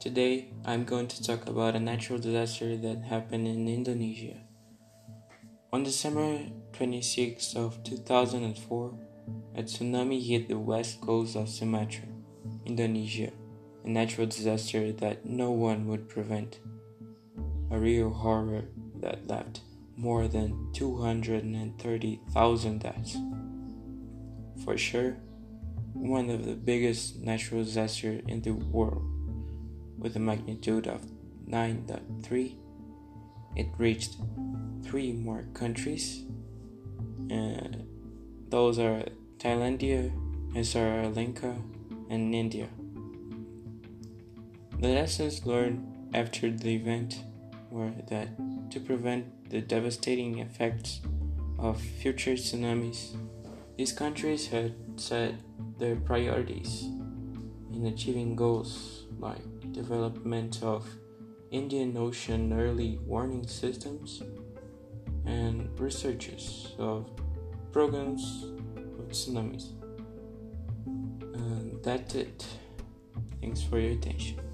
Today, I'm going to talk about a natural disaster that happened in Indonesia. On December 26 of 2004, a tsunami hit the west coast of Sumatra, Indonesia, a natural disaster that no one would prevent. A real horror that left more than 230,000 deaths. For sure, one of the biggest natural disasters in the world. With a magnitude of 9.3, it reached three more countries. and those are Thailandia, Sri Lanka, and India. The lessons learned after the event were that to prevent the devastating effects of future tsunamis, these countries had set their priorities in achieving goals like development of Indian Ocean early warning systems and researches of programs of tsunamis. And that's it. Thanks for your attention.